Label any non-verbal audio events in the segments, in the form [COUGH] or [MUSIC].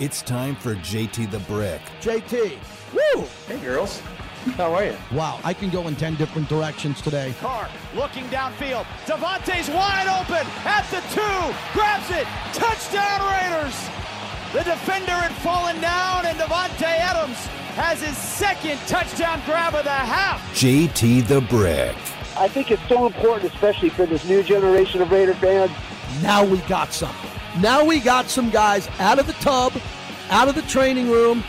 It's time for JT the Brick. JT. Woo! Hey, girls. How are you? Wow, I can go in 10 different directions today. Carr looking downfield. Davante's wide open at the two. Grabs it. Touchdown Raiders. The defender had fallen down, and Davante Adams has his second touchdown grab of the half. JT the Brick. I think it's so important, especially for this new generation of Raider fans. Now we got something. Now we got some guys out of the tub, out of the training room,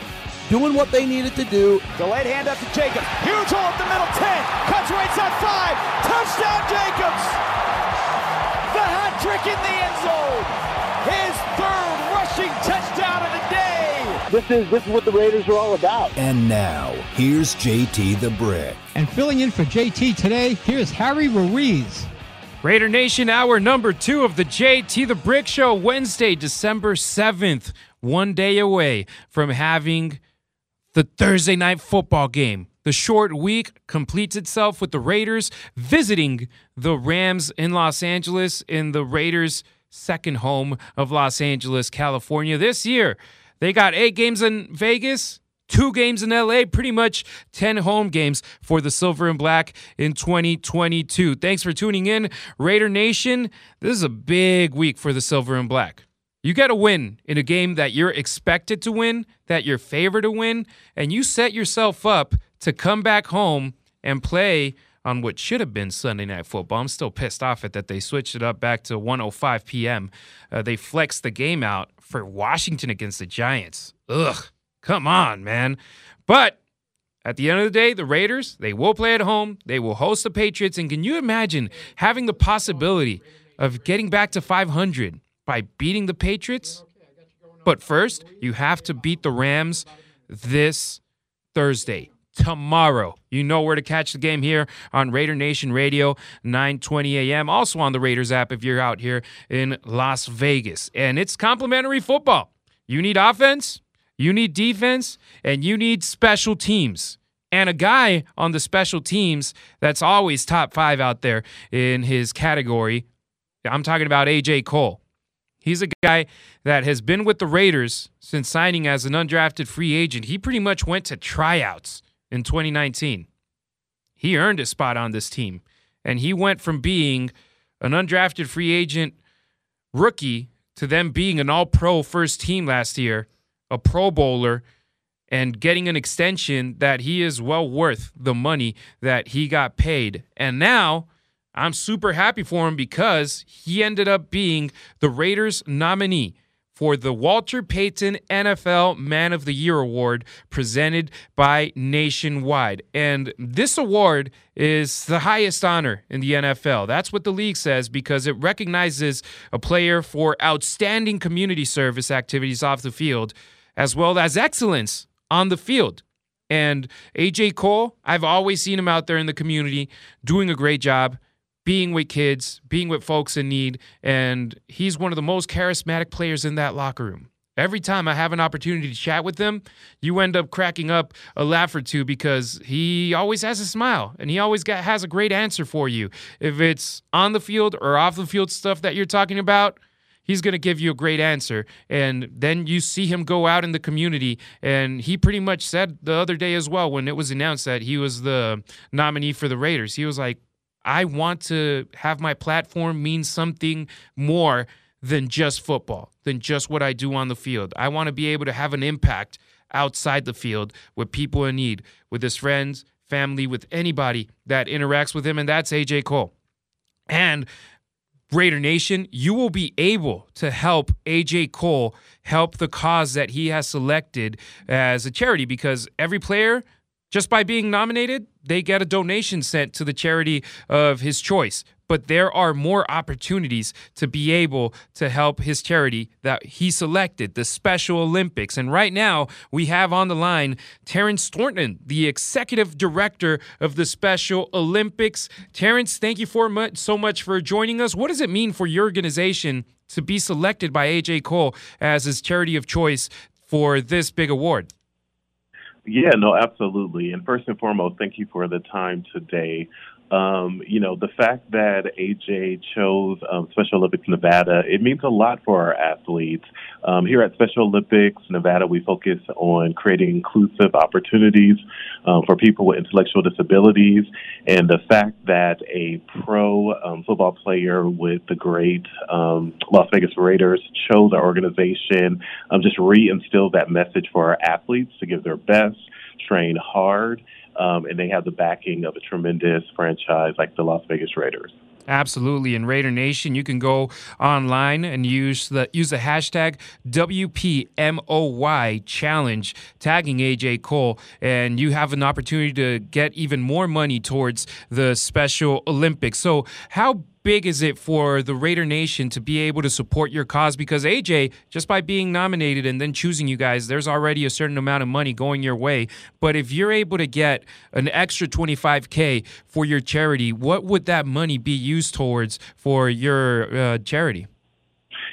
doing what they needed to do. Delayed hand up to Jacobs. Huge hole at the middle, 10. Cuts right side, 5. Touchdown, Jacobs. The hat trick in the end zone. His third rushing touchdown of the day. This is this is what the Raiders are all about. And now, here's JT the Brick. And filling in for JT today, here's Harry Ruiz. Raider Nation, hour number two of the JT the Brick Show, Wednesday, December 7th, one day away from having the Thursday night football game. The short week completes itself with the Raiders visiting the Rams in Los Angeles in the Raiders' second home of Los Angeles, California. This year, they got eight games in Vegas, two games in LA, pretty much 10 home games for the Silver and Black in 2022. Thanks for tuning in, Raider Nation. This is a big week for the Silver and Black. You got to win in a game that you're expected to win, that you're favored to win, and you set yourself up to come back home and play on what should have been Sunday Night Football. I'm still pissed off at that they switched it up back to 1:05 p.m. Uh, they flexed the game out for Washington against the Giants. Ugh, come on, man. But at the end of the day, the Raiders, they will play at home. They will host the Patriots. And can you imagine having the possibility of getting back to 500 by beating the Patriots? But first, you have to beat the Rams this Thursday. Tomorrow, you know where to catch the game here on Raider Nation Radio, 9:20 a.m. Also on the Raiders app if you're out here in Las Vegas, and it's complimentary football. You need offense, you need defense, and you need special teams. And a guy on the special teams that's always top five out there in his category. I'm talking about AJ Cole. He's a guy that has been with the Raiders since signing as an undrafted free agent. He pretty much went to tryouts in 2019. He earned a spot on this team, and he went from being an undrafted free agent rookie to them being an all pro first team last year, a Pro Bowler, and getting an extension that he is well worth the money that he got paid. And now I'm super happy for him because he ended up being the Raiders nominee for the Walter Payton NFL Man of the Year Award presented by Nationwide. And this award is the highest honor in the NFL. That's what the league says because it recognizes a player for outstanding community service activities off the field as well as excellence on the field. And AJ Cole, I've always seen him out there in the community doing a great job being with kids, being with folks in need, and he's one of the most charismatic players in that locker room. Every time I have an opportunity to chat with him, you end up cracking up a laugh or two because he always has a smile and he always got, has a great answer for you. If it's on the field or off the field stuff that you're talking about, he's going to give you a great answer. And then you see him go out in the community. And he pretty much said the other day as well, when it was announced that he was the nominee for the Raiders, he was like, I want to have my platform mean something more than just football, than just what I do on the field. I want to be able to have an impact outside the field with people in need, with his friends, family, with anybody that interacts with him, and that's AJ Cole. And Raider Nation, you will be able to help AJ Cole help the cause that he has selected as a charity because every player just by being nominated, they get a donation sent to the charity of his choice. But there are more opportunities to be able to help his charity that he selected, the Special Olympics. And right now, we have on the line Terrence Thornton, the executive director of the Special Olympics. Terrence, thank you for much, so much for joining us. What does it mean for your organization to be selected by AJ Cole as his charity of choice for this big award? Yeah, no, absolutely. And first and foremost, thank you for the time today. Um, you know, the fact that AJ chose um, Special Olympics Nevada, it means a lot for our athletes. Um, here at Special Olympics Nevada, we focus on creating inclusive opportunities um, for people with intellectual disabilities. And the fact that a pro um, football player with the great um, Las Vegas Raiders chose our organization um just reinstills that message for our athletes to give their best, train hard um, and they have the backing of a tremendous franchise like the Las Vegas Raiders. Absolutely. In Raider Nation, you can go online and use the use the hashtag WPMOY challenge, tagging AJ Cole, and you have an opportunity to get even more money towards the Special Olympics. So, how big is it for the Raider Nation to be able to support your cause? Because AJ, just by being nominated and then choosing you guys, there's already a certain amount of money going your way. But if you're able to get an extra 25K for your charity, what would that money be used towards for your uh, charity?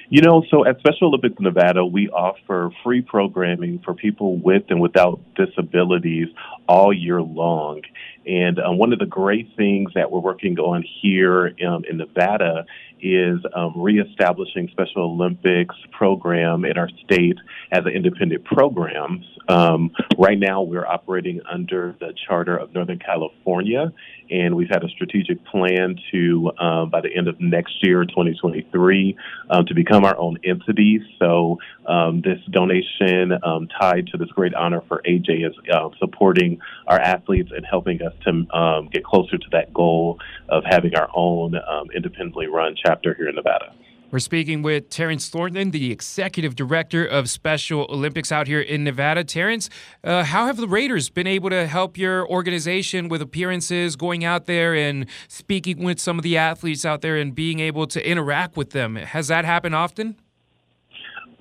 You know, so at Special Olympics Nevada, we offer free programming for people with and without disabilities all year long. And um, one of the great things that we're working on here um, in Nevada is um, reestablishing Special Olympics program in our state as an independent program. Um, right now, we're operating under the charter of Northern California, and we've had a strategic plan to, um, by the end of next year, 2023, um, to become our own entity. So, um, this donation um, tied to this great honor for AJ is uh, supporting our athletes and helping us to get closer to that goal of having our own independently run chapter here in Nevada. We're speaking with Terrence Thornton, the executive director of Special Olympics out here in Nevada. Terrence, uh, how have the Raiders been able to help your organization with appearances, going out there and speaking with some of the athletes out there and being able to interact with them? Has that happened often?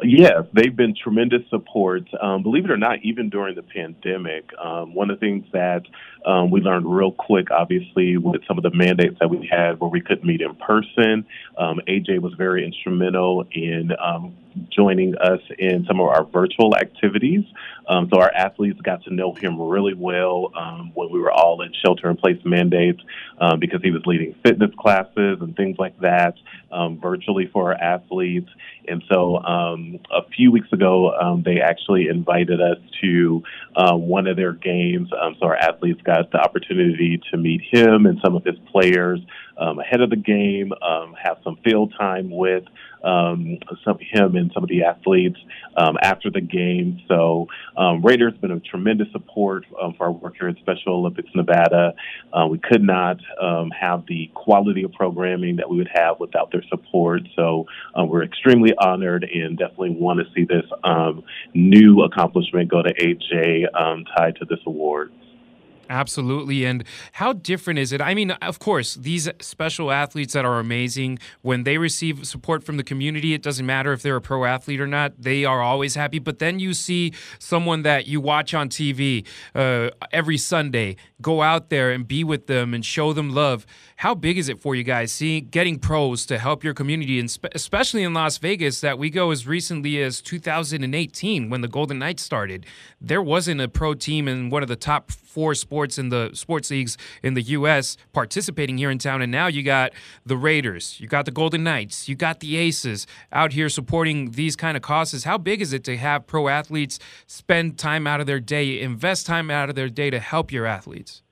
Yes, they've been tremendous support. Um, believe it or not, even during the pandemic, um, one of the things that um, we learned real quick, obviously, with some of the mandates that we had where we couldn't meet in person, um, AJ was very instrumental in um, joining us in some of our virtual activities. Um, so our athletes got to know him really well um, when we were all in shelter in place mandates um, because he was leading fitness classes and things like that um, virtually for our athletes. And so um, a few weeks ago, um, they actually invited us to uh, one of their games. so our athletes got the opportunity to meet him and some of his players ahead of the game, have some field time with um, some him and some of the athletes um, after the game. So um, Raiders been a tremendous support um, for our work here at Special Olympics Nevada. Uh, we could not um, have the quality of programming that we would have without their support. So uh, we're extremely honored and definitely want to see this um, new accomplishment go to AJ tied to this award. Absolutely. And how different is it? I mean, of course, these special athletes that are amazing, when they receive support from the community, it doesn't matter if they're a pro athlete or not, they are always happy. But then you see someone that you watch on TV uh, every Sunday go out there and be with them and show them love. How big is it for you guys seeing getting pros to help your community, and spe- especially in Las Vegas, that we go as recently as 2018 when the Golden Knights started? There wasn't a pro team in one of the top four sports in the sports leagues in the U.S. participating here in town, and now you got the Raiders, you got the Golden Knights, you got the Aces out here supporting these kind of causes. How big is it to have pro athletes spend time out of their day, invest time out of their day to help your athletes?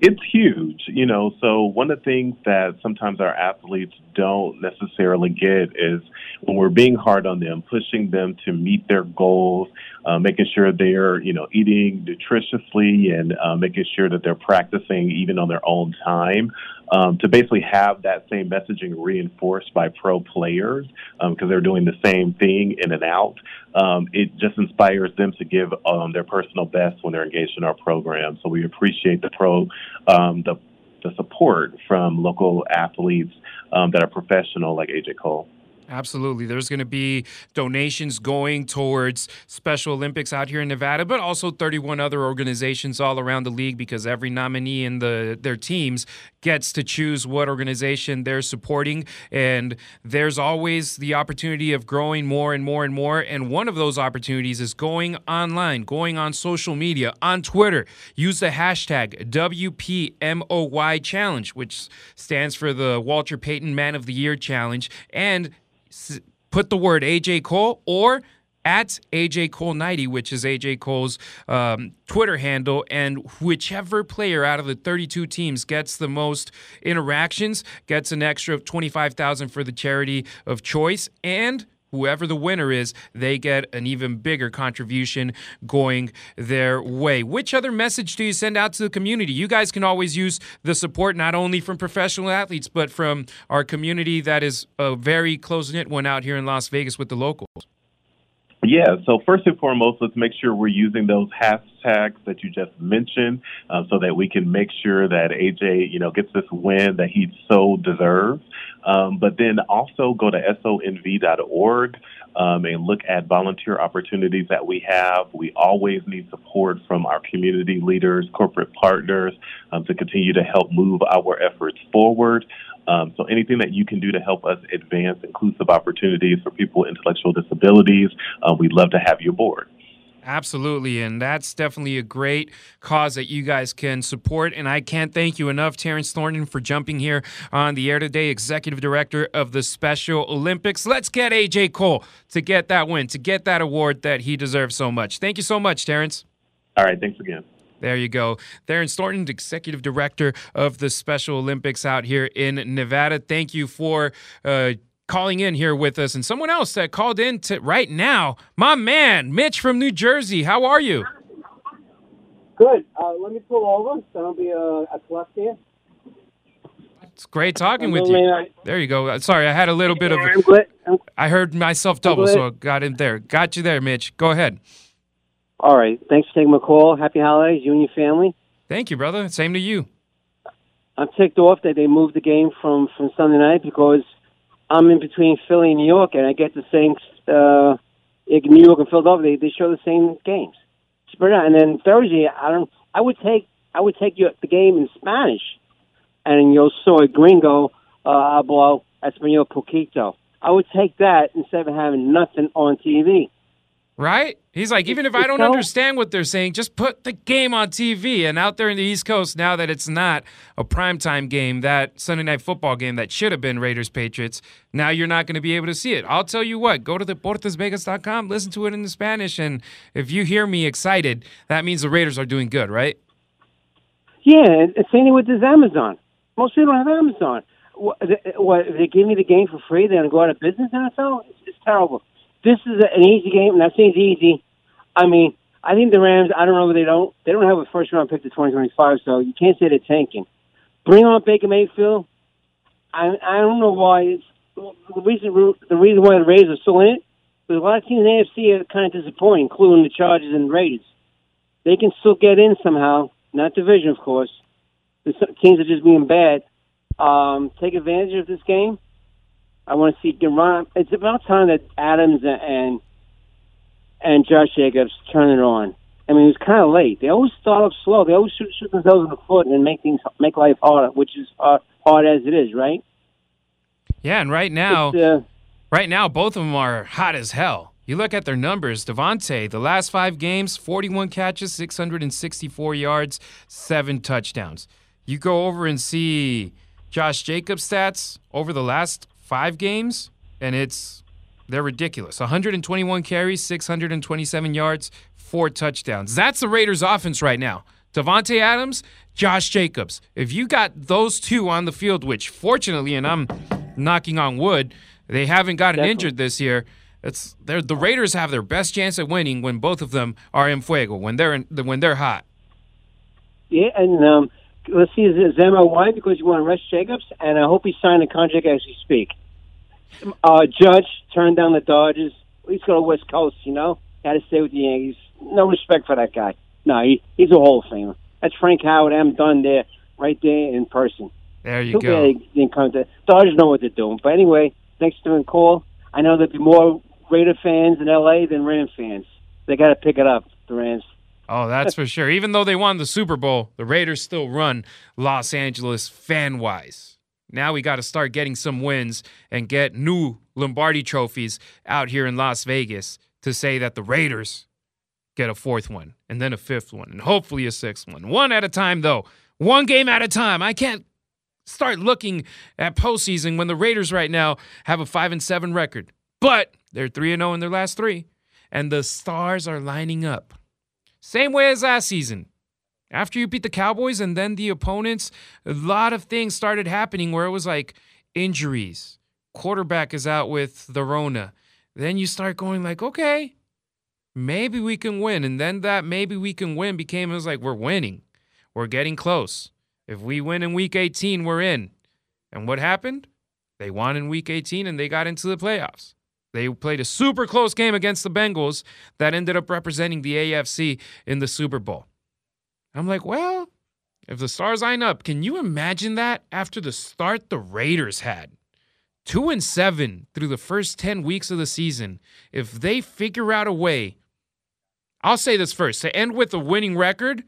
It's huge, you know. So one of the things that sometimes our athletes don't necessarily get is when we're being hard on them, pushing them to meet their goals, uh, making sure they're, you know, eating nutritiously and uh, making sure that they're practicing even on their own time. Um, to basically have that same messaging reinforced by pro players because um, they're doing the same thing in and out. Um, it just inspires them to give um, their personal best when they're engaged in our program. So we appreciate the pro um, the the support from local athletes um, that are professional like AJ Cole. Absolutely. There's going to be donations going towards Special Olympics out here in Nevada, but also 31 other organizations all around the league because every nominee in the their teams gets to choose what organization they're supporting. And there's always the opportunity of growing more and more and more. And one of those opportunities is going online, going on social media, on Twitter. Use the hashtag WPMOY Challenge, which stands for the Walter Payton Man of the Year Challenge. And put the word AJ Cole or at AJ Cole 90, which is AJ Cole's um, Twitter handle. And whichever player out of the 32 teams gets the most interactions gets an extra of 25000 for the charity of choice. And whoever the winner is, they get an even bigger contribution going their way. Which other message do you send out to the community? You guys can always use the support not only from professional athletes, but from our community that is a very close knit one out here in Las Vegas with the locals. Yeah, so first and foremost, let's make sure we're using those hashtags that you just mentioned uh, so that we can make sure that AJ, you know, gets this win that he so deserves. Um, but then also go to sonv.org um, and look at volunteer opportunities that we have. We always need support from our community leaders, corporate partners um, to continue to help move our efforts forward. Um, so anything that you can do to help us advance inclusive opportunities for people with intellectual disabilities, uh, we'd love to have you aboard. Absolutely. And that's definitely a great cause that you guys can support. And I can't thank you enough, Terrence Thornton, for jumping here on the air today, Executive Director of the Special Olympics. Let's get AJ Cole to get that win, to get that award that he deserves so much. Thank you so much, Terrence. All right. Thanks again. There you go. Theron Thornton, executive director of the Special Olympics out here in Nevada. Thank you for uh, calling in here with us. And someone else that called in to right now, my man, Mitch from New Jersey. How are you? Good. Uh, let me pull over so don't be a, a cluster here. It's great talking with you. There you go. Sorry, I had a little bit of. I heard myself double, so I got in there. Got you there, Mitch. Go ahead. All right. Thanks for taking my call. Happy holidays, you and your family. Thank you, brother. Same to you. I'm ticked off that they moved the game from, from Sunday night because I'm in between Philly and New York, and I get the same. Uh, New York and Philadelphia, they, they show the same games. Spread out, and then Thursday, I don't. I would take I would take you the game in Spanish, and you'll soy gringo uh, hablo español poquito. I would take that instead of having nothing on TV. Right? He's like, even if I don't understand what they're saying, just put the game on TV. And out there in the East Coast, now that it's not a primetime game, that Sunday night football game that should have been Raiders Patriots, now you're not going to be able to see it. I'll tell you what, go to deportesvegas.com, listen to it in the Spanish, and if you hear me excited, that means the Raiders are doing good, right? Yeah, and same with this Amazon. Most people don't have Amazon. What, what, they give me the game for free, they're going to go out of business, NFL? It's, it's terrible this is an easy game, and that seems easy. I mean, I think the Rams. I don't know they don't. They don't have a first round pick to 2025, so you can't say they're tanking. Bring on Baker Mayfield. I I don't know why. It's, the reason the reason why the Raiders are still in it. There's a lot of teams in the AFC are kind of disappointing, including the Chargers and Raiders. They can still get in somehow, not division, of course. The teams are just being bad. Um, take advantage of this game. I want to see Ron. It's about time that Adams and and Josh Jacobs turn it on. I mean, it was kind of late. They always start off slow. They always shoot, shoot themselves in the foot and make things make life harder, which is hard, hard as it is, right? Yeah, and right now, uh, right now, both of them are hot as hell. You look at their numbers. Davante, the last five games, 41 catches, 664 yards, seven touchdowns. You go over and see Josh Jacobs' stats over the last five games, and it's they're ridiculous. 121 carries, 627 yards, four touchdowns. That's the Raiders' offense right now. Davante Adams, Josh Jacobs. If you got those two on the field, which fortunately, and I'm knocking on wood, they haven't gotten Definitely. injured this year. It's the Raiders have their best chance at winning when both of them are in fuego when they're in, when they're hot. Yeah, and um, let's see, is Zemo why? Because you want to rest Jacobs, and I hope he signed a contract as we speak. Uh, Judge turned down the Dodgers. He's go to West Coast, you know. Had to stay with the Yankees. No respect for that guy. No, he, he's a Hall of Famer. That's Frank Howard. I'm done there, right there in person. There you Too go. Bad didn't come to. Dodgers know what they're doing. But anyway, thanks for the call. I know there'll be more Raider fans in L.A. than Ram fans. They got to pick it up, the Rams. Oh, that's for sure. Even though they won the Super Bowl, the Raiders still run Los Angeles fan wise. Now we got to start getting some wins and get new Lombardi trophies out here in Las Vegas to say that the Raiders get a fourth one and then a fifth one and hopefully a sixth one. One at a time, though. One game at a time. I can't start looking at postseason when the Raiders right now have a five and seven record, but they're three and zero in their last three, and the stars are lining up. Same way as last season. After you beat the Cowboys and then the opponents, a lot of things started happening where it was like injuries. Quarterback is out with the Rona. Then you start going like, okay, maybe we can win. And then that maybe we can win became it was like we're winning. We're getting close. If we win in week 18, we're in. And what happened? They won in week 18 and they got into the playoffs. They played a super close game against the Bengals that ended up representing the AFC in the Super Bowl. I'm like, well, if the stars line up, can you imagine that after the start the Raiders had? Two and seven through the first 10 weeks of the season. If they figure out a way, I'll say this first to end with a winning record,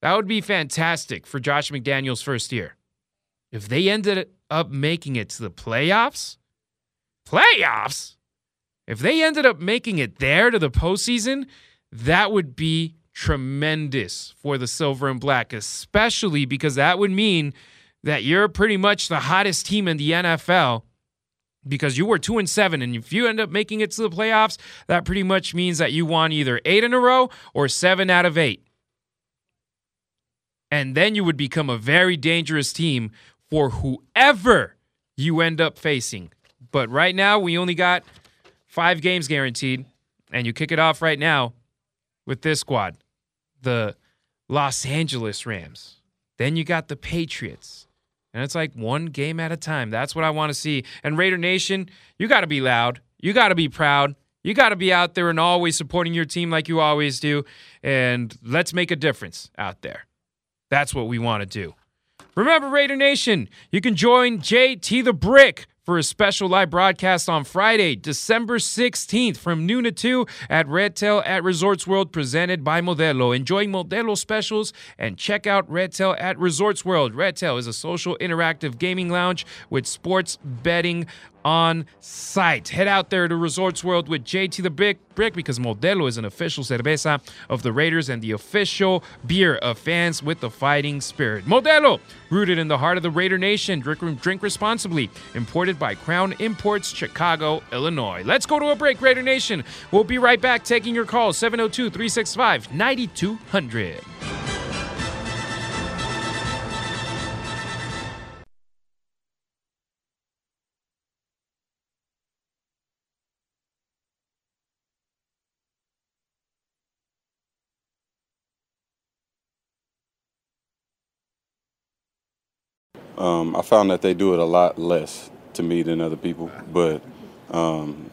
that would be fantastic for Josh McDaniels' first year. If they ended up making it to the playoffs, playoffs, if they ended up making it there to the postseason, that would be tremendous for the silver and black, especially because that would mean that you're pretty much the hottest team in the NFL because you were two and seven, and if you end up making it to the playoffs, that pretty much means that you won either eight in a row or seven out of eight. And then you would become a very dangerous team for whoever you end up facing. But right now, we only got five games guaranteed, and you kick it off right now with this squad the Los Angeles Rams. Then you got the Patriots. And it's like one game at a time. That's what I want to see. And Raider Nation, you got to be loud. You got to be proud. You got to be out there and always supporting your team like you always do. And let's make a difference out there. That's what we want to do. Remember, Raider Nation, you can join JT the Brick for a special live broadcast on Friday, December 16th from noon to 2 at Redtail at Resorts World presented by Modelo. Enjoy Modelo specials and check out Redtail at Resorts World. Redtail is a social interactive gaming lounge with sports betting on site. Head out there to Resorts World with JT the Brick, Brick because Modelo is an official cerveza of the Raiders and the official beer of fans with the fighting spirit. Modelo, rooted in the heart of the Raider Nation. Drink, drink responsibly. Imported by Crown Imports, Chicago, Illinois. Let's go to a break, Raider Nation. We'll be right back taking your calls 702 365 9200. Um, I found that they do it a lot less to me than other people, but um,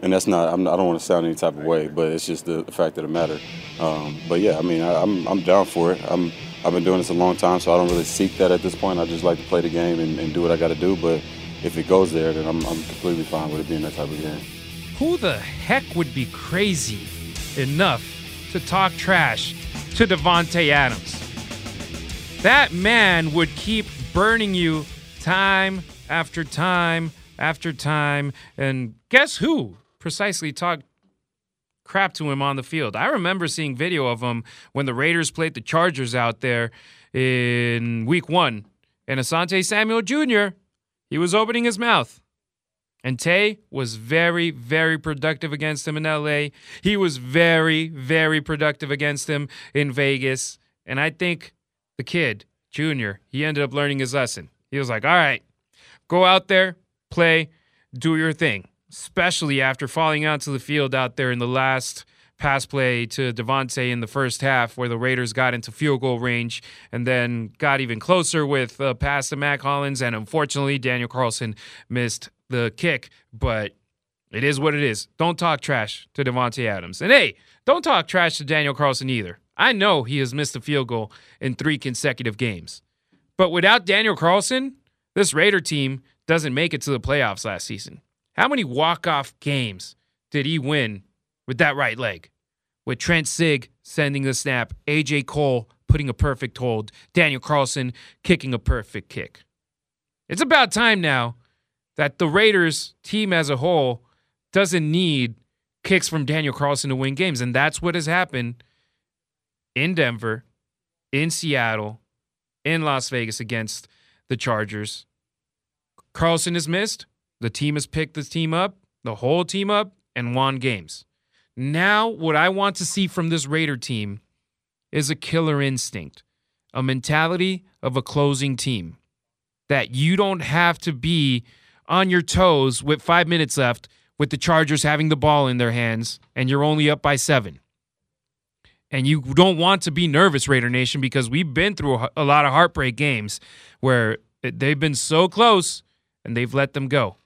and that's not I'm, I do not want to sound any type of way, but it's just the, fact of the matter. Um, but yeah, I mean I, am I'm, I'm down for it. I'm I've been doing this a long time, so I don't really seek that at this point. I just like to play the game and, and do what I got to do. But if it goes there, then I'm, I'm completely fine with it being that type of game. Who the heck would be crazy enough to talk trash to Davante Adams? That man would keep burning you time after time after time. And guess who precisely talked crap to him on the field? I remember seeing video of him when the Raiders played the Chargers out there in week one. And Asante Samuel Jr., he was opening his mouth. And Tay was very, very productive against him in LA. He was very, very productive against him in Vegas. And I think the kid Jr., he ended up learning his lesson. He was like, all right, go out there, play, do your thing, especially after falling onto the field out there in the last pass play to Davante in the first half, where the Raiders got into field goal range and then got even closer with a pass to Mack Hollins. And unfortunately, Daniel Carlson missed the kick, but it is what it is. Don't talk trash to Davante Adams. And hey, don't talk trash to Daniel Carlson either. I know he has missed a field goal in three consecutive games. But without Daniel Carlson, this Raider team doesn't make it to the playoffs last season. How many walk-off games did he win with that right leg? With Trent Sieg sending the snap, AJ Cole putting a perfect hold, Daniel Carlson kicking a perfect kick. It's about time now that the Raiders team as a whole doesn't need kicks from Daniel Carlson to win games. And that's what has happened in Denver, in Seattle, in Las Vegas against the Chargers. Carlson has missed. The team has picked the team up, the whole team up, and won games. Now, what I want to see from this Raider team is a killer instinct, a mentality of a closing team. That you don't have to be on your toes with five minutes left with the Chargers having the ball in their hands and you're only up by seven. And you don't want to be nervous, Raider Nation, because we've been through a lot of heartbreak games where they've been so close and they've let them go.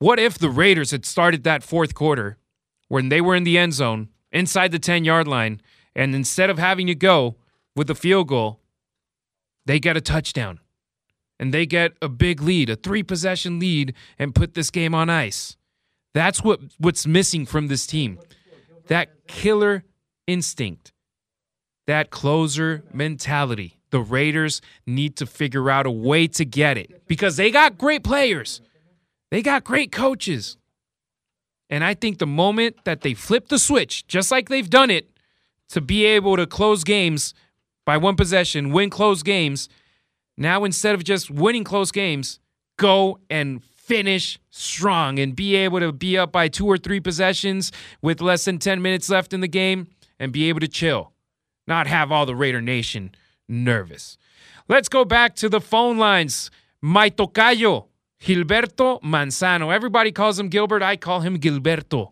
What if the Raiders had started that fourth quarter when they were in the end zone inside the 10 yard line, and instead of having to go with a field goal, they get a touchdown and they get a big lead, a three possession lead, and put this game on ice? That's what, what's missing from this team. That killer instinct, that closer mentality. The Raiders need to figure out a way to get it because they got great players. They got great coaches. And I think the moment that they flip the switch, just like they've done it, to be able to close games by one possession, win close games, now instead of just winning close games, go and finish strong and be able to be up by two or three possessions with less than 10 minutes left in the game and be able to chill, not have all the Raider Nation nervous. Let's go back to the phone lines. My tocayo, Gilberto Manzano. Everybody calls him Gilbert. I call him Gilberto.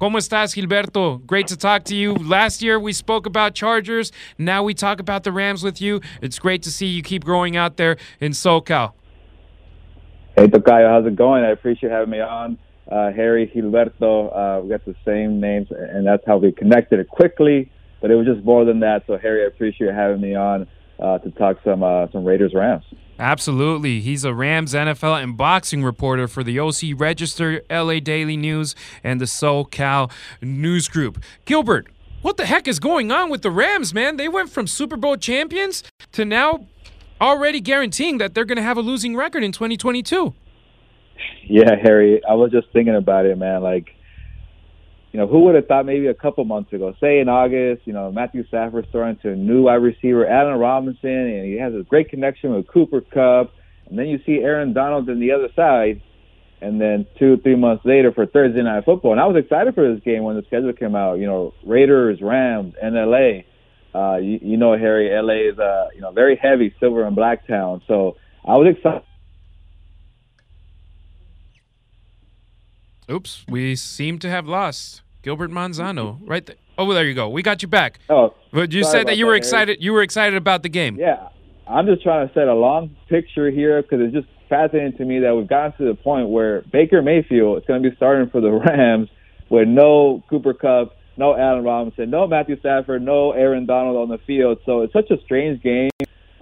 ¿Cómo estás, Gilberto? Great to talk to you. Last year we spoke about Chargers. Now we talk about the Rams with you. It's great to see you keep growing out there in SoCal. Hey, Tocayo, how's it going? I appreciate having me on. Uh, Harry, Gilberto, uh, we got the same names, and that's how we connected it quickly. But it was just more than that. So, Harry, I appreciate having me on uh, to talk some uh, some Raiders Rams. Absolutely. He's a Rams, NFL, and boxing reporter for the OC Register, LA Daily News, and the SoCal News Group. Gilbert, what the heck is going on with the Rams, man? They went from Super Bowl champions to now already guaranteeing that they're going to have a losing record in 2022. Yeah, Harry, I was just thinking about it, man. Like, you know, who would have thought maybe a couple months ago, say in August, you know, Matthew Stafford throwing to a new wide receiver, Allen Robinson, and he has a great connection with Cooper Kupp. And then you see Aaron Donald on the other side. And then two, three months later for Thursday Night Football. And I was excited for this game when the schedule came out. You know, Raiders, Rams, and LA. Uh, you, you know, Harry, LA is, uh, you know, very heavy silver and black town. So I was excited Oops, we seem to have lost Gilbert Manzano. Right there. Oh, there you go. We got you back. Oh, but you said that you were excited. You were excited about the game. Yeah, I'm just trying to set a long picture here because it's just fascinating to me that we've gotten to the point where Baker Mayfield is going to be starting for the [LAUGHS] Rams with no Cooper Kupp, no Allen Robinson, no Matthew Stafford, no Aaron Donald on the field. So it's such a strange game.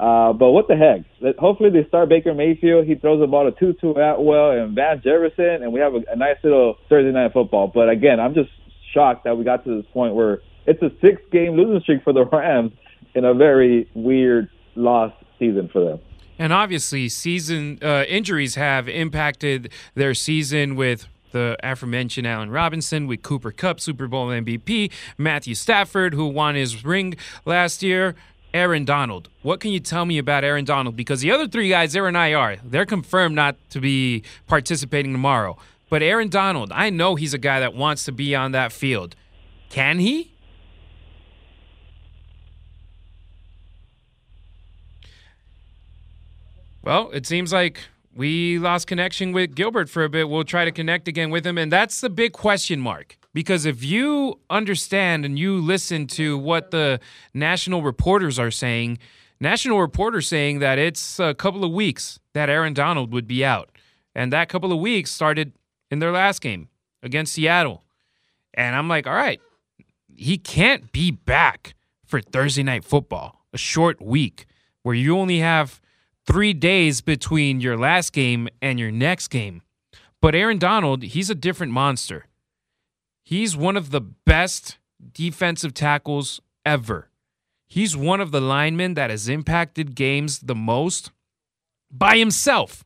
Uh, but what the heck? Hopefully they start Baker Mayfield. He throws the ball to Tutu Atwell and Van Jefferson, and we have a, a nice little Thursday night football. But again, I'm just shocked that we got to this point where it's a six-game losing streak for the [LAUGHS] Rams in a very weird loss season for them. And obviously, season uh, injuries have impacted their season with the aforementioned Allen Robinson, with Cooper Kupp, Super Bowl MVP, Matthew Stafford, who won his ring last year. Aaron Donald. What can you tell me about Aaron Donald? Because the other three guys, they're in IR. They're confirmed not to be participating tomorrow. But Aaron Donald, I know he's a guy that wants to be on that field. Can he? Well, it seems like we lost connection with Gilbert for a bit. We'll try to connect again with him. And that's the big question mark. Because if you understand and you listen to what the national reporters are saying, national reporters saying that it's a couple of weeks that Aaron Donald would be out. And that couple of weeks started in their last game against Seattle. And I'm like, all right, he can't be back for Thursday night football, a short week where you only have three days between your last game and your next game. But Aaron Donald, he's a different monster. He's one of the best defensive tackles ever. He's one of the linemen that has impacted games the most by himself.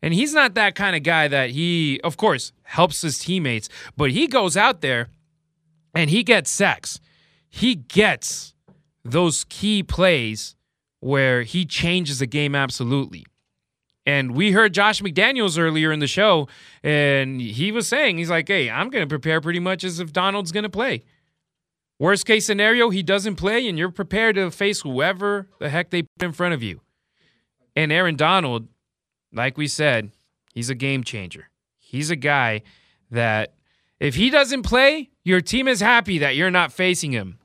And he's not that kind of guy that he, of course, helps his teammates, but he goes out there and he gets sacks. He gets those key plays where he changes the game absolutely. And we heard Josh McDaniels earlier in the show, and he was saying, he's like, hey, I'm going to prepare pretty much as if Donald's going to play. Worst case scenario, he doesn't play, and you're prepared to face whoever the heck they put in front of you. And Aaron Donald, like we said, he's a game changer. He's a guy that if he doesn't play, your team is happy that you're not facing him.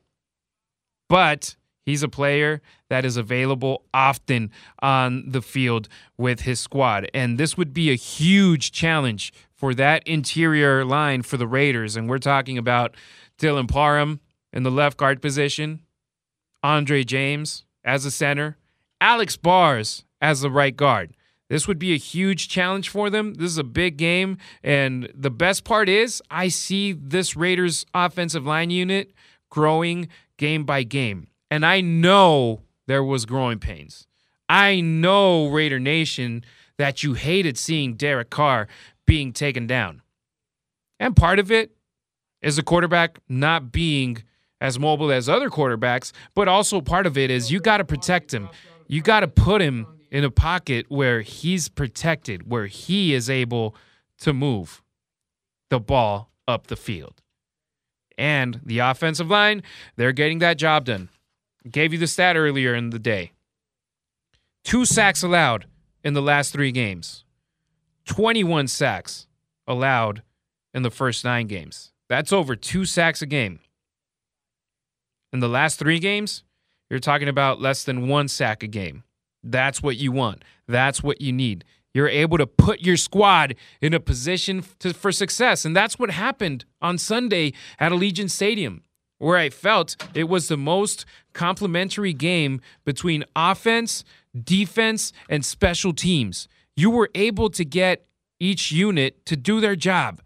But he's a player that is available often on the field with his squad. And this would be a huge challenge for that interior line for the Raiders. And we're talking about Dylan Parham in the left guard position, Andre James as a center, Alex Bars as the right guard. This would be a huge challenge for them. This is a big game. And the best part is, I see this Raiders offensive line unit growing game by game. And I know there was growing pains. I know, Raider Nation, that you hated seeing Derek Carr being taken down. And part of it is the quarterback not being as mobile as other quarterbacks, but also part of it is you got to protect him. You got to put him in a pocket where he's protected, where he is able to move the ball up the field. And the offensive line, they're getting that job done. Gave you the stat earlier in the day. Two sacks allowed in the last three games, 21 sacks allowed in the first nine games. That's over two sacks a game. In the last three games, you're talking about less than one sack a game. That's what you want. That's what you need. You're able to put your squad in a position to, for success. And that's what happened on Sunday at Allegiant Stadium, where I felt it was the most complementary game between offense, defense, and special teams. You were able to get each unit to do their job.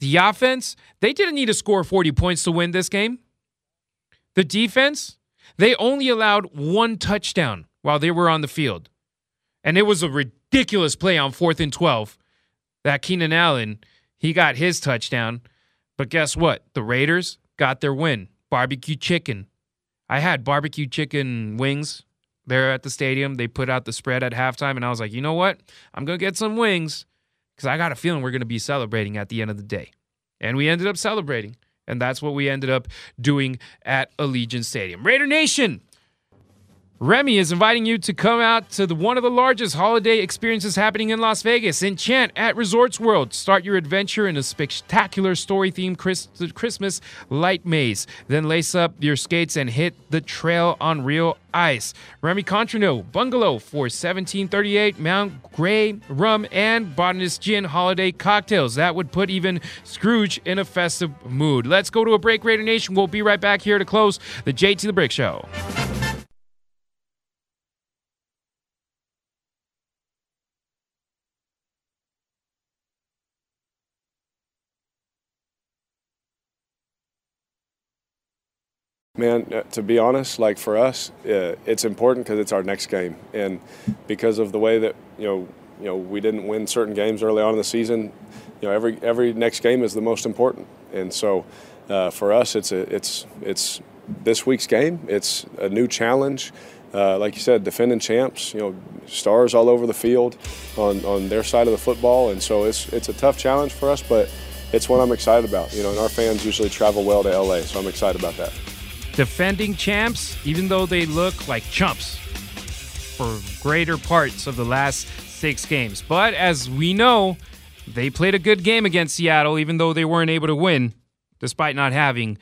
The offense, they didn't need to score 40 points to win this game. The defense, they only allowed one touchdown while they were on the field. And it was a ridiculous play on fourth and 12 that Keenan Allen, he got his touchdown. But guess what? The Raiders got their win. Barbecue chicken. I had barbecue chicken wings there at the stadium. They put out the spread at halftime, and I was like, you know what? I'm going to get some wings because I got a feeling we're going to be celebrating at the end of the day. And we ended up celebrating. And that's what we ended up doing at Allegiant Stadium. Raider Nation, Remy is inviting you to come out to the, one of the largest holiday experiences happening in Las Vegas, Enchant at Resorts World. Start your adventure in a spectacular story themed Chris, Christmas light maze. Then lace up your skates and hit the trail on real ice. Remy Cointreau Bungalow for 1738 Mount Gay Rum and Botanist Gin holiday cocktails. That would put even Scrooge in a festive mood. Let's go to a break, Raider Nation. We'll be right back here to close the JT the Brick Show. Man, uh, to be honest, like for us, uh, it's important because it's our next game, and because of the way that you know, you know, we didn't win certain games early on in the season. You know, every every next game is the most important, and so uh, for us, it's a it's it's this week's game. It's a new challenge. Uh, like you said, defending champs. You know, stars all over the field on on their side of the football, and so it's it's a tough challenge for us, but it's one I'm excited about. You know, and our fans usually travel well to LA, so I'm excited about that defending champs, even though they look like chumps for greater parts of the last six games. But as we know, they played a good game against Seattle, even though they weren't able to win, despite not having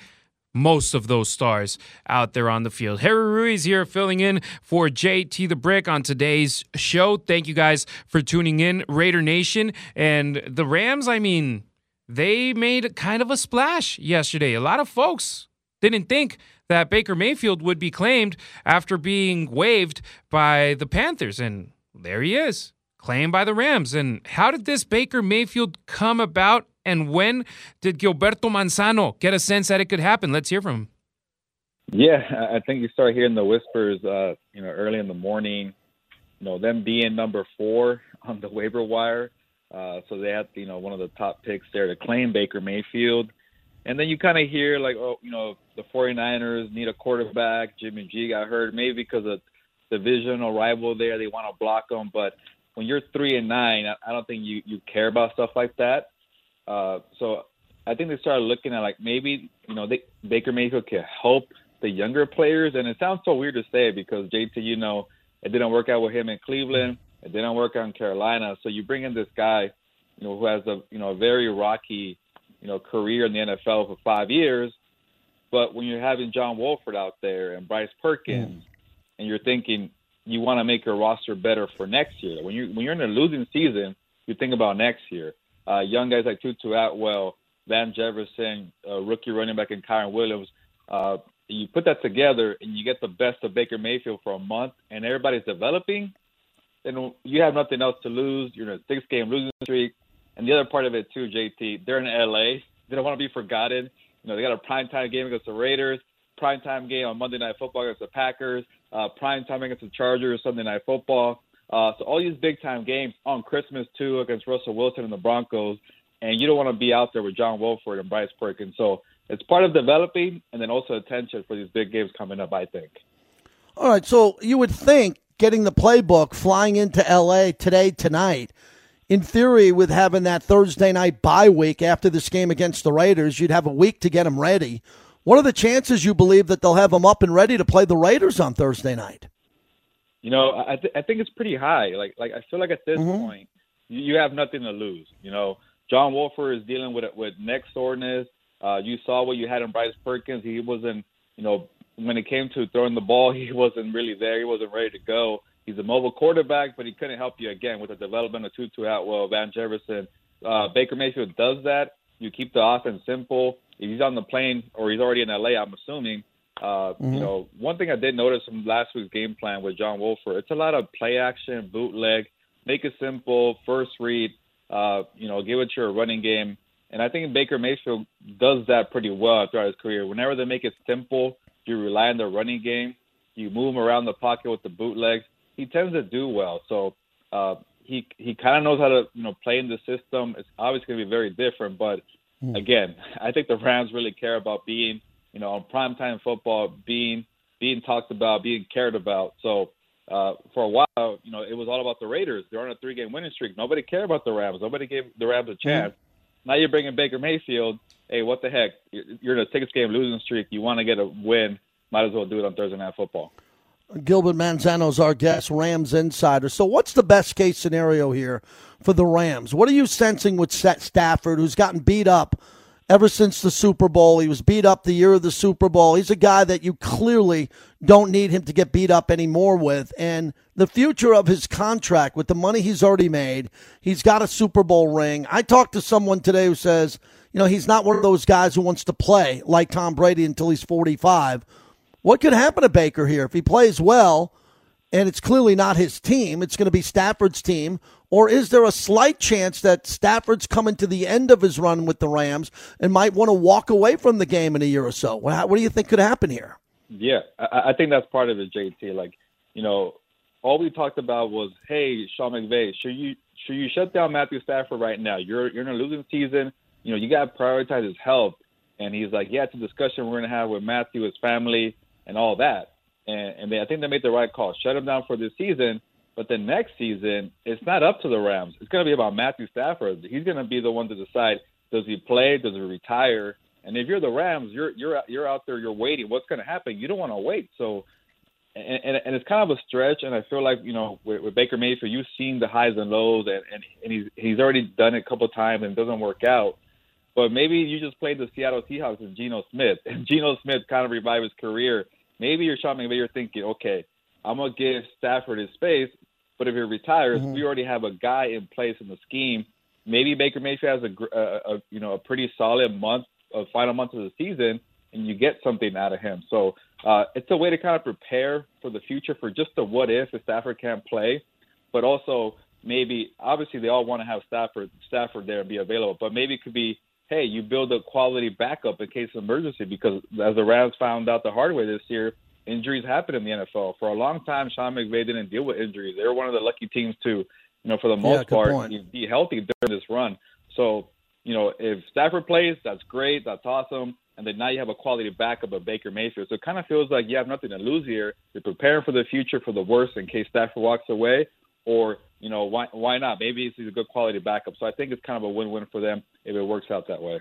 most of those stars out there on the field. Harry Ruiz here filling in for JT the Brick on today's show. Thank you guys for tuning in, Raider Nation. And the Rams, I mean, they made kind of a splash yesterday. A lot of folks didn't think that Baker Mayfield would be claimed after being waived by the Panthers. And there he is, claimed by the Rams. And how did this Baker Mayfield come about? And when did Gilberto Manzano get a sense that it could happen? Let's hear from him. Yeah, I think you start hearing the whispers, uh, you know, early in the morning. You know, them being number four on the waiver wire, uh, so they had, you know, one of the top picks there to claim Baker Mayfield. And then you kind of hear like, oh, you know, the 49ers need a quarterback. Jimmy G got hurt, maybe because of the divisional rival there. They want to block them, but when you're three and nine, I don't think you you care about stuff like that. Uh, so I think they started looking at like maybe you know they, Baker Mayfield can help the younger players, and it sounds so weird to say because JT, you know, it didn't work out with him in Cleveland, it didn't work out in Carolina. So you bring in this guy, you know, who has a you know a very rocky, you know, career in the NFL for five years, but when you're having John Wolford out there and Bryce Perkins, mm. and you're thinking you want to make your roster better for next year. When you when you're in a losing season, you think about next year. Uh, young guys like Tutu Atwell, Van Jefferson, uh, rookie running back, and Kyren Williams. Uh, you put that together and you get the best of Baker Mayfield for a month, and everybody's developing. Then you have nothing else to lose. You're in a six-game losing streak, and the other part of it too, JT. They're in LA. They don't want to be forgotten. You know, they got a prime time game against the Raiders, prime time game on Monday Night Football against the Packers, uh, prime time against the Chargers, Sunday Night Football. Uh, so all these big time games on Christmas too against Russell Wilson and the Broncos, and you don't want to be out there with John Wolford and Bryce Perkins. So it's part of developing, and then also attention for these big games coming up. I think. All right, so you would think getting the playbook, flying into LA today tonight. In theory, with having that Thursday night bye week after this game against the Raiders, you'd have a week to get them ready. What are the chances you believe that they'll have them up and ready to play the Raiders on Thursday night? You know, I, th- I think it's pretty high. Like, like I feel like at this mm-hmm. point, you, have nothing to lose. You know, John Wolford is dealing with with neck soreness. Uh, you saw what you had in Bryce Perkins. He wasn't, you know, when it came to throwing the ball, [LAUGHS] he wasn't really there. He wasn't ready to go. He's a mobile quarterback, but he couldn't help you again with the development of Tutu Atwell, Van Jefferson. Uh, Baker Mayfield does that. You keep the offense simple. If he's on the plane or he's already in LA, I'm assuming. Uh, mm-hmm. You know, one thing I did notice from last week's game plan with John Wolford, it's a lot of play action, bootleg, make it simple, first read. Uh, you know, give it your running game. And I think Baker Mayfield does that pretty well throughout his career. Whenever they make it simple, you rely on the running game, you move him around the pocket with the bootlegs. He tends to do well. So uh, he he kind of knows how to you know play in the system. It's obviously going to be very different, but mm. again, [LAUGHS] I think the Rams really care about being you know on primetime football, being being talked about, being cared about. So uh, for a while, you know, it was all about the Raiders. They're on a three-game winning streak. Nobody cared about the Rams. Nobody gave the Rams a mm. chance. Mm. Now you're bringing Baker Mayfield. Hey, what the heck? You're in a six game losing streak. You want to get a win. Might as well do it on Thursday Night Football. Gilbert Manzano's our guest, Rams insider. So, what's the best case scenario here for the Rams? What are you sensing with Seth Stafford, who's gotten beat up ever since the Super Bowl? He was beat up the year of the Super Bowl. He's a guy that you clearly don't need him to get beat up anymore with. And the future of his contract with the money he's already made, he's got a Super Bowl ring. I talked to someone today who says, you know, he's not one of those guys who wants to play like Tom Brady until he's 45. What could happen to Baker here if he plays well? And it's clearly not his team. It's going to be Stafford's team. Or is there a slight chance that Stafford's coming to the end of his run with the Rams and might want to walk away from the game in a year or so? What do you think could happen here? Yeah, I, I think that's part of it, JT. Like, you know, all we talked about was, hey, Sean McVay, should you should you shut down Matthew Stafford right now? You're you're in a losing season. You know, you got to prioritize his health. And he's like, yeah, it's a discussion we're going to have with Matthew, his family, and all that. And, and they, I think they made the right call. Shut him down for this season. But the next season, it's not up to the Rams. It's going to be about Matthew Stafford. He's going to be the one to decide: does he play? Does he retire? And if you're the Rams, you're you're you're out there, you're waiting. What's going to happen? You don't want to wait. So, and, and and it's kind of a stretch. And I feel like you know with, with Baker Mayfield, you've seen the highs and lows, and and, and he's he's already done it a couple of times and it doesn't work out. But maybe you just played the Seattle Seahawks and Geno Smith, [LAUGHS] and Geno Smith kind of revived his career. Maybe you're shopping, McVay, you're thinking, okay, I'm gonna give Stafford his space, but if he retires, mm-hmm. we already have a guy in place in the scheme. Maybe Baker Mayfield has a, a, a you know a pretty solid month uh, final month of the season and you get something out of him. So uh, it's a way to kind of prepare for the future for just the what if if Stafford can't play, but also maybe obviously they all want to have Stafford Stafford there and be available, but maybe it could be hey, you build a quality backup in case of emergency because as the Rams found out the hard way this year, injuries happen in the NFL. For a long time, Sean McVay didn't deal with injuries. They were one of the lucky teams to, you know, for the most Yeah, part, point. be healthy during this run. So, you know, if Stafford plays, that's great, that's awesome. And then now you have a quality backup of Baker Mayfield. So it kind of feels like you have nothing to lose here. You're preparing for the future for the worst in case Stafford walks away, or you know why why not? Maybe he's a good quality backup. So I think it's kind of a win-win for them if it works out that way.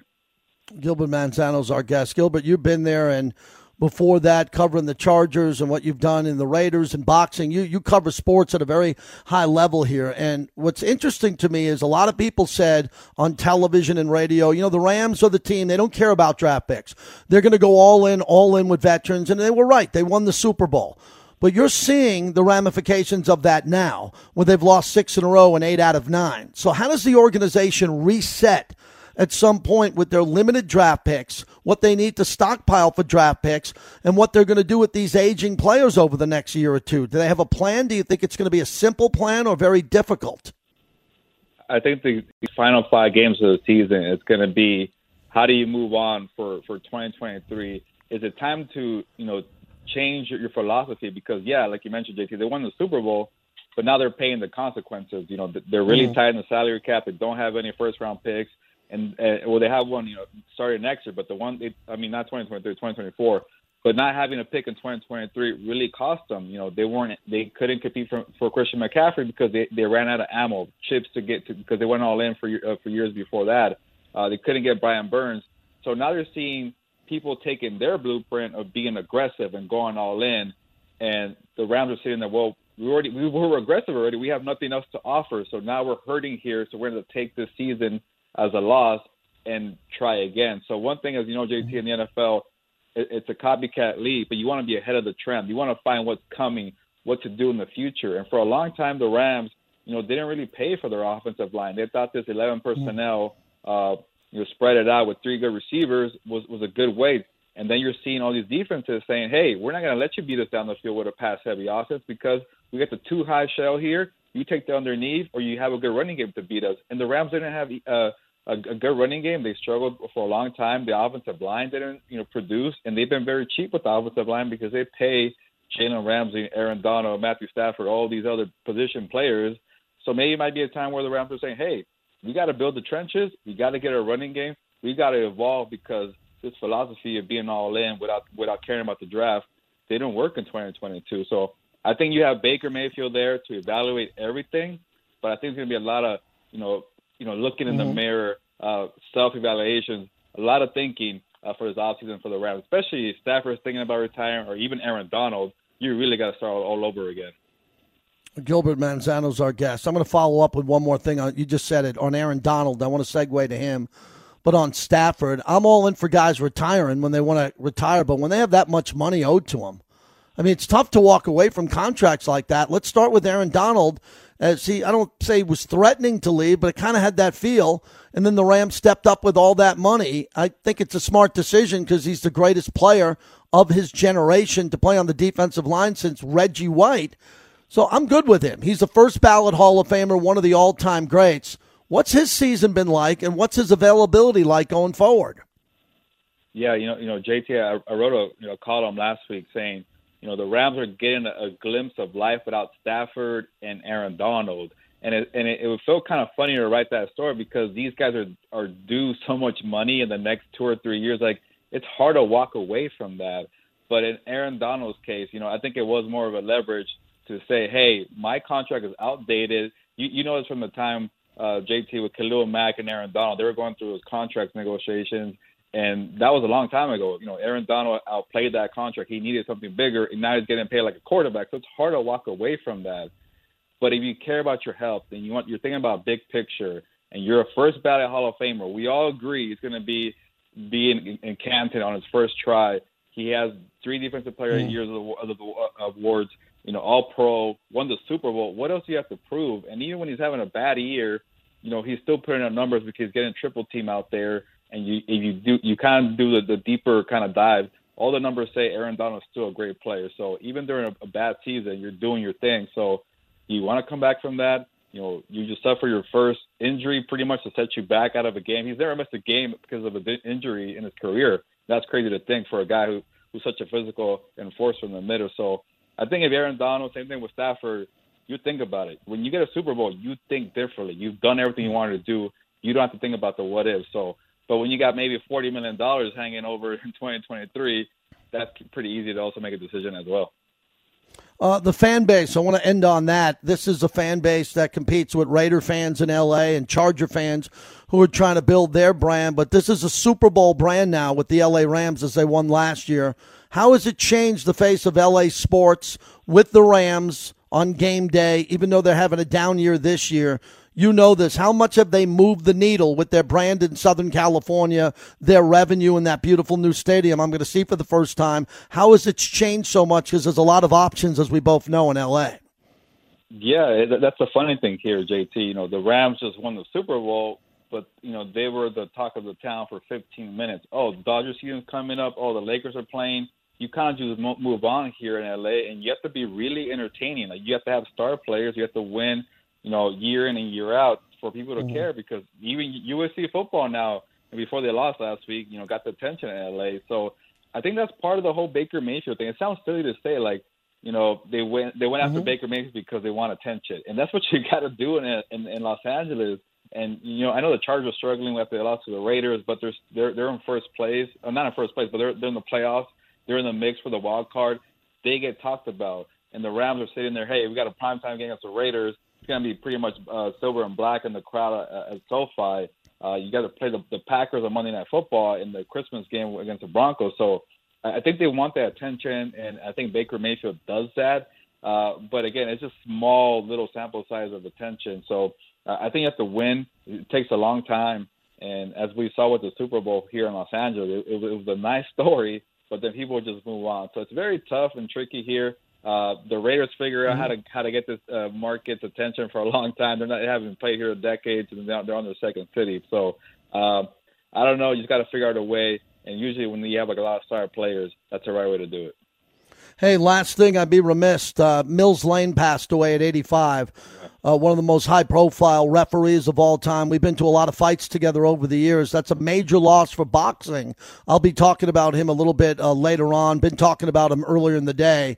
Gilbert Manzano's our guest. Gilbert, you've been there and before that covering the Chargers and what you've done in the Raiders and boxing. You you cover sports at a very high level here. And what's interesting to me is a lot of people said on television and radio, you know, the Rams are the team, they don't care about draft picks. They're going to go all in, all in with veterans and they were right. They won the Super Bowl. But you're seeing the ramifications of that now, when they've lost six in a row and eight out of nine. So, how does the organization reset at some point with their limited draft picks, what they need to stockpile for draft picks, and what they're going to do with these aging players over the next year or two? Do they have a plan? Do you think it's going to be a simple plan or very difficult? I think the, final five games of the season is going to be how do you move on for for 2023? Is it time to you know change your, your philosophy? Because yeah, like you mentioned, JT, they won the Super Bowl, but now they're paying the consequences. You know, they're really Mhm. tight in the salary cap. They don't have any first round picks, and uh, well, they have one you know starting next year, but the one they, I mean not 2023, 2024. But not having a pick in 2023 really cost them. You know, they weren't, they couldn't compete for, for Christian McCaffrey because they, they ran out of ammo, chips to get to, because they went all in for uh, for years before that. Uh, they couldn't get Brian Burns. So now they're seeing people taking their blueprint of being aggressive and going all in, and the Rams are sitting there. Well, we already we were aggressive already. We have nothing else to offer. So now we're hurting here. So we're going to take this season as a loss and try again. So one thing is, you know, JT in the NFL, it, it's a copycat league, but you want to be ahead of the trend. You want to find what's coming, what to do in the future. And for a long time, the Rams, you know, didn't really pay for their offensive line. They thought this 11 personnel, uh, you know, spread it out with three good receivers was was a good way. And then you're seeing all these defenses saying, "Hey, we're not going to let you beat us down the field with a pass-heavy offense because we got the two high shell here. You take the underneath, or you have a good running game to beat us." And the Rams didn't have uh, a, a good running game. They struggled for a long time. The offensive line didn't, you know, produce, and they've been very cheap with the offensive line because they pay Jalen Ramsey, Aaron Donald, Matthew Stafford, all these other position players. So maybe it might be a time where the Rams are saying, "Hey, we got to build the trenches. We got to get a running game. We got to evolve because this philosophy of being all in without without caring about the draft they didn't work in 2022. So I think you have Baker Mayfield there to evaluate everything, but I think there's going to be a lot of you know you know looking in the Mhm. mirror, uh, self evaluation, a lot of thinking uh, for this offseason for the Rams, especially if Stafford's thinking about retiring or even Aaron Donald. You really got to start all over again. Gilbert Manzano's our guest. I'm going to follow up with one more thing. On, you just said it on Aaron Donald. I want to segue to him. But on Stafford, I'm all in for guys retiring when they want to retire. But when they have that much money owed to them, I mean, it's tough to walk away from contracts like that. Let's start with Aaron Donald. Uh, As he, I don't say he was threatening to leave, but it kind of had that feel. And then the Rams stepped up with all that money. I think it's a smart decision because he's the greatest player of his generation to play on the defensive line since Reggie White. So I'm good with him. He's the first ballot Hall of Famer, one of the all time greats. What's his season been like, and what's his availability like going forward? Yeah, you know, you know, JT, I, I wrote a you know column last week saying, you know, the Rams are getting a, a glimpse of life without Stafford and Aaron Donald, and it and it, it would feel kind of funny to write that story because these guys are are due so much money in the next two or three years. Like it's hard to walk away from that. But in Aaron Donald's case, you know, I think it was more of a leverage to say, hey, my contract is outdated. You, you know, it's from the time uh, JT with Khalil Mack and Aaron Donald. They were going through his contract negotiations, and that was a long time ago. You know, Aaron Donald outplayed that contract. He needed something bigger, and now he's getting paid like a quarterback. So it's hard to walk away from that. But if you care about your health and you want, you're thinking about big picture, and you're a first ballot Hall of Famer, we all agree he's going to be be in, in Canton on his first try. He has three defensive player Mm. years of, of, of awards. You know, All Pro, won the Super Bowl. What else do you have to prove? And even when he's having a bad year, you know, he's still putting up numbers because he's getting triple team out there. And you, if you do, you kind of do the, the deeper kind of dive. All the numbers say Aaron Donald's still a great player. So even during a, a bad season, you're doing your thing. So you want to come back from that. you know, you just suffer your first injury pretty much to set you back out of a game. He's never missed a game because of an injury in his career. That's crazy to think for a guy who who's such a physical enforcer in the middle. So I think if Aaron Donald, same thing with Stafford, you think about it. When you get a Super Bowl, you think differently. You've done everything you wanted to do. You don't have to think about the what if. So, but when you got maybe forty million dollars hanging over in 2023, that's pretty easy to also make a decision as well. Uh, the fan base, I want to end on that. This is a fan base that competes with Raider fans in LA and Charger fans who are trying to build their brand, but this is a Super Bowl brand now with the LA Rams as they won last year. How has it changed the face of LA sports with the Rams on game day, even though they're having a down year this year? You know this. How much have they moved the needle with their brand in Southern California, their revenue in that beautiful new stadium I'm going to see for the first time? How has it changed so much? Because there's a lot of options, as we both know, in LA. Yeah, that's the funny thing here, JT. You know, the Rams just won the Super Bowl, but you know they were the talk of the town for 15 minutes. Oh, Dodgers season's coming up. Oh, the Lakers are playing. You kind of just move on here in LA, and you have to be really entertaining. Like you have to have star players. You have to win you know, year in and year out for people to mm-hmm. care because even USC football now, before they lost last week, you know, got the attention in LA. So I think that's part of the whole Baker Mayfield thing. It sounds silly to say, like, you know, they went they went after mm-hmm. Baker Mayfield because they want attention, and that's what you [LAUGHS] got to do in, in in Los Angeles. And you know, I know the Chargers are struggling after they lost to the Raiders, but they're they're they're in first place, or uh, not in first place, but they're they're in the playoffs. They're in the mix for the wild card. They get talked about, and the Rams are sitting there. Hey, we got a primetime game against the Raiders it's going to be pretty much uh, silver and black in the crowd at, at SoFi. Uh, you got to play the, the Packers on Monday Night Football in the Christmas game against the Broncos. So I think they want that attention, and I think Baker Mayfield does that. Uh, but again, it's just small little sample size of attention. So uh, I think you have to win. It takes a long time, and as we saw with the Super Bowl here in Los Angeles, it, it was a nice story, but then people just move on. So it's very tough and tricky here. Uh, the Raiders figure out mm-hmm. how to how to get this uh, market's attention for a long time. They're not they haven't played here in decades, and they're on their second city. So um, I don't know. You just got to figure out a way. And usually, when you have like a lot of star players, that's the right way to do it. Hey, last thing, I'd be remiss. Uh, Mills Lane passed away at 85. Uh, one of the most high profile referees of all time. We've been to a lot of fights together over the years. That's a major loss for boxing. I'll be talking about him a little bit uh, later on. Been talking about him earlier in the day.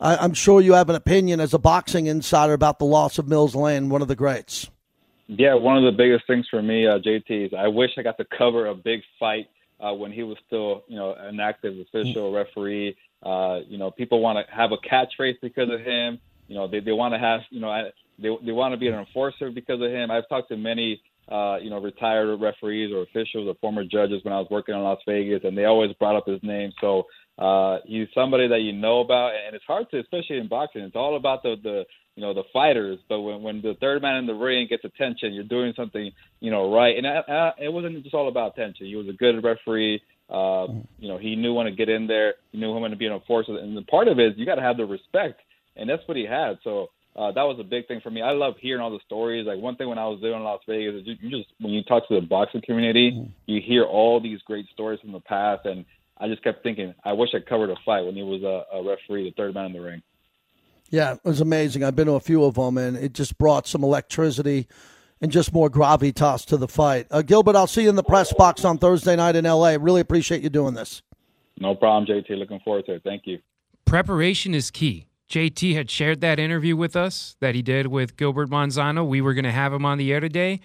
I, am sure you have an opinion as a boxing insider about the loss of Mills Lane, one of the greats. Yeah, one of the biggest things for me, uh, JT, is I wish I got to cover a big fight uh, when he was still, you know, an active official referee. Uh, you know, people want to have a catchphrase because of him. You know, they, they want to have, you know, they they want to be an enforcer because of him. I've talked to many, uh, you know, retired referees or officials or former judges when I was working in Las Vegas, and they always brought up his name. So uh, he's somebody that you know about, and it's hard to, especially in boxing. It's all about the the you know the fighters. But when when the third man in the ring gets attention, you're doing something you know right. And I, I, it wasn't just all about attention. He was a good referee. Uh, you know, he knew when to get in there. He knew when to be an enforcer. And the part of it is you got to have the respect, and that's what he had. So uh, that was a big thing for me. I love hearing all the stories. Like one thing when I was there in Las Vegas, you, you just when you talk to the boxing community, mm-hmm. you hear all these great stories from the past, and I just kept thinking, I wish I covered a fight when he was a, a referee, the third man in the ring. Yeah, it was amazing. I've been to a few of them, and it just brought some electricity and just more gravitas to the fight. Uh, Gilbert, I'll see you in the press box on Thursday night in LA. Really appreciate you doing this. No problem, JT. Looking forward to it. Thank you. Preparation is key. JT had shared that interview with us that he did with Gilbert Manzano. We were going to have him on the air today.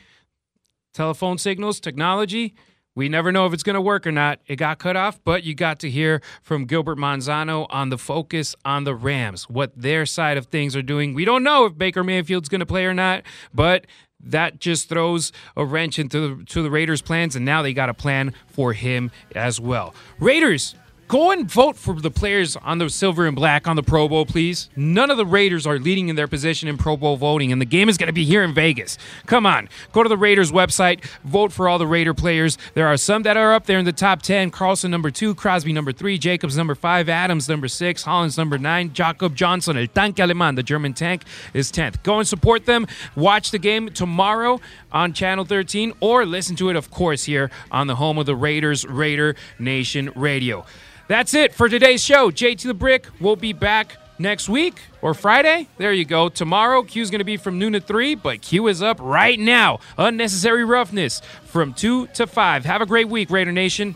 Telephone signals, technology we never know if it's going to work or not. It got cut off, but you got to hear from Gilbert Manzano on the focus on the Rams, what their side of things are doing. We don't know if Baker Mayfield's going to play or not, but that just throws a wrench into the, to the Raiders' plans, and now they got a plan for him as well. Raiders Go and vote for the players on the silver and black on the Pro Bowl, please. None of the Raiders are leading in their position in Pro Bowl voting, and the game is going to be here in Vegas. Come on, go to the Raiders website, vote for all the Raider players. There are some that are up there in the top 10 Carlson, number two, Crosby, number three, Jacobs, number five, Adams, number six, Hollins, number nine, Jakob Johnson, El Tanque Alemán, the German tank, is 10th. Go and support them. Watch the game tomorrow on Channel 13, or listen to it, of course, here on the home of the Raiders, Raider Nation Radio. That's it for today's show. JT the Brick will be back next week or Friday. There you go. Tomorrow, Q's going to be from noon to 3, but Q is up right now. Unnecessary roughness from 2 to 5. Have a great week, Raider Nation.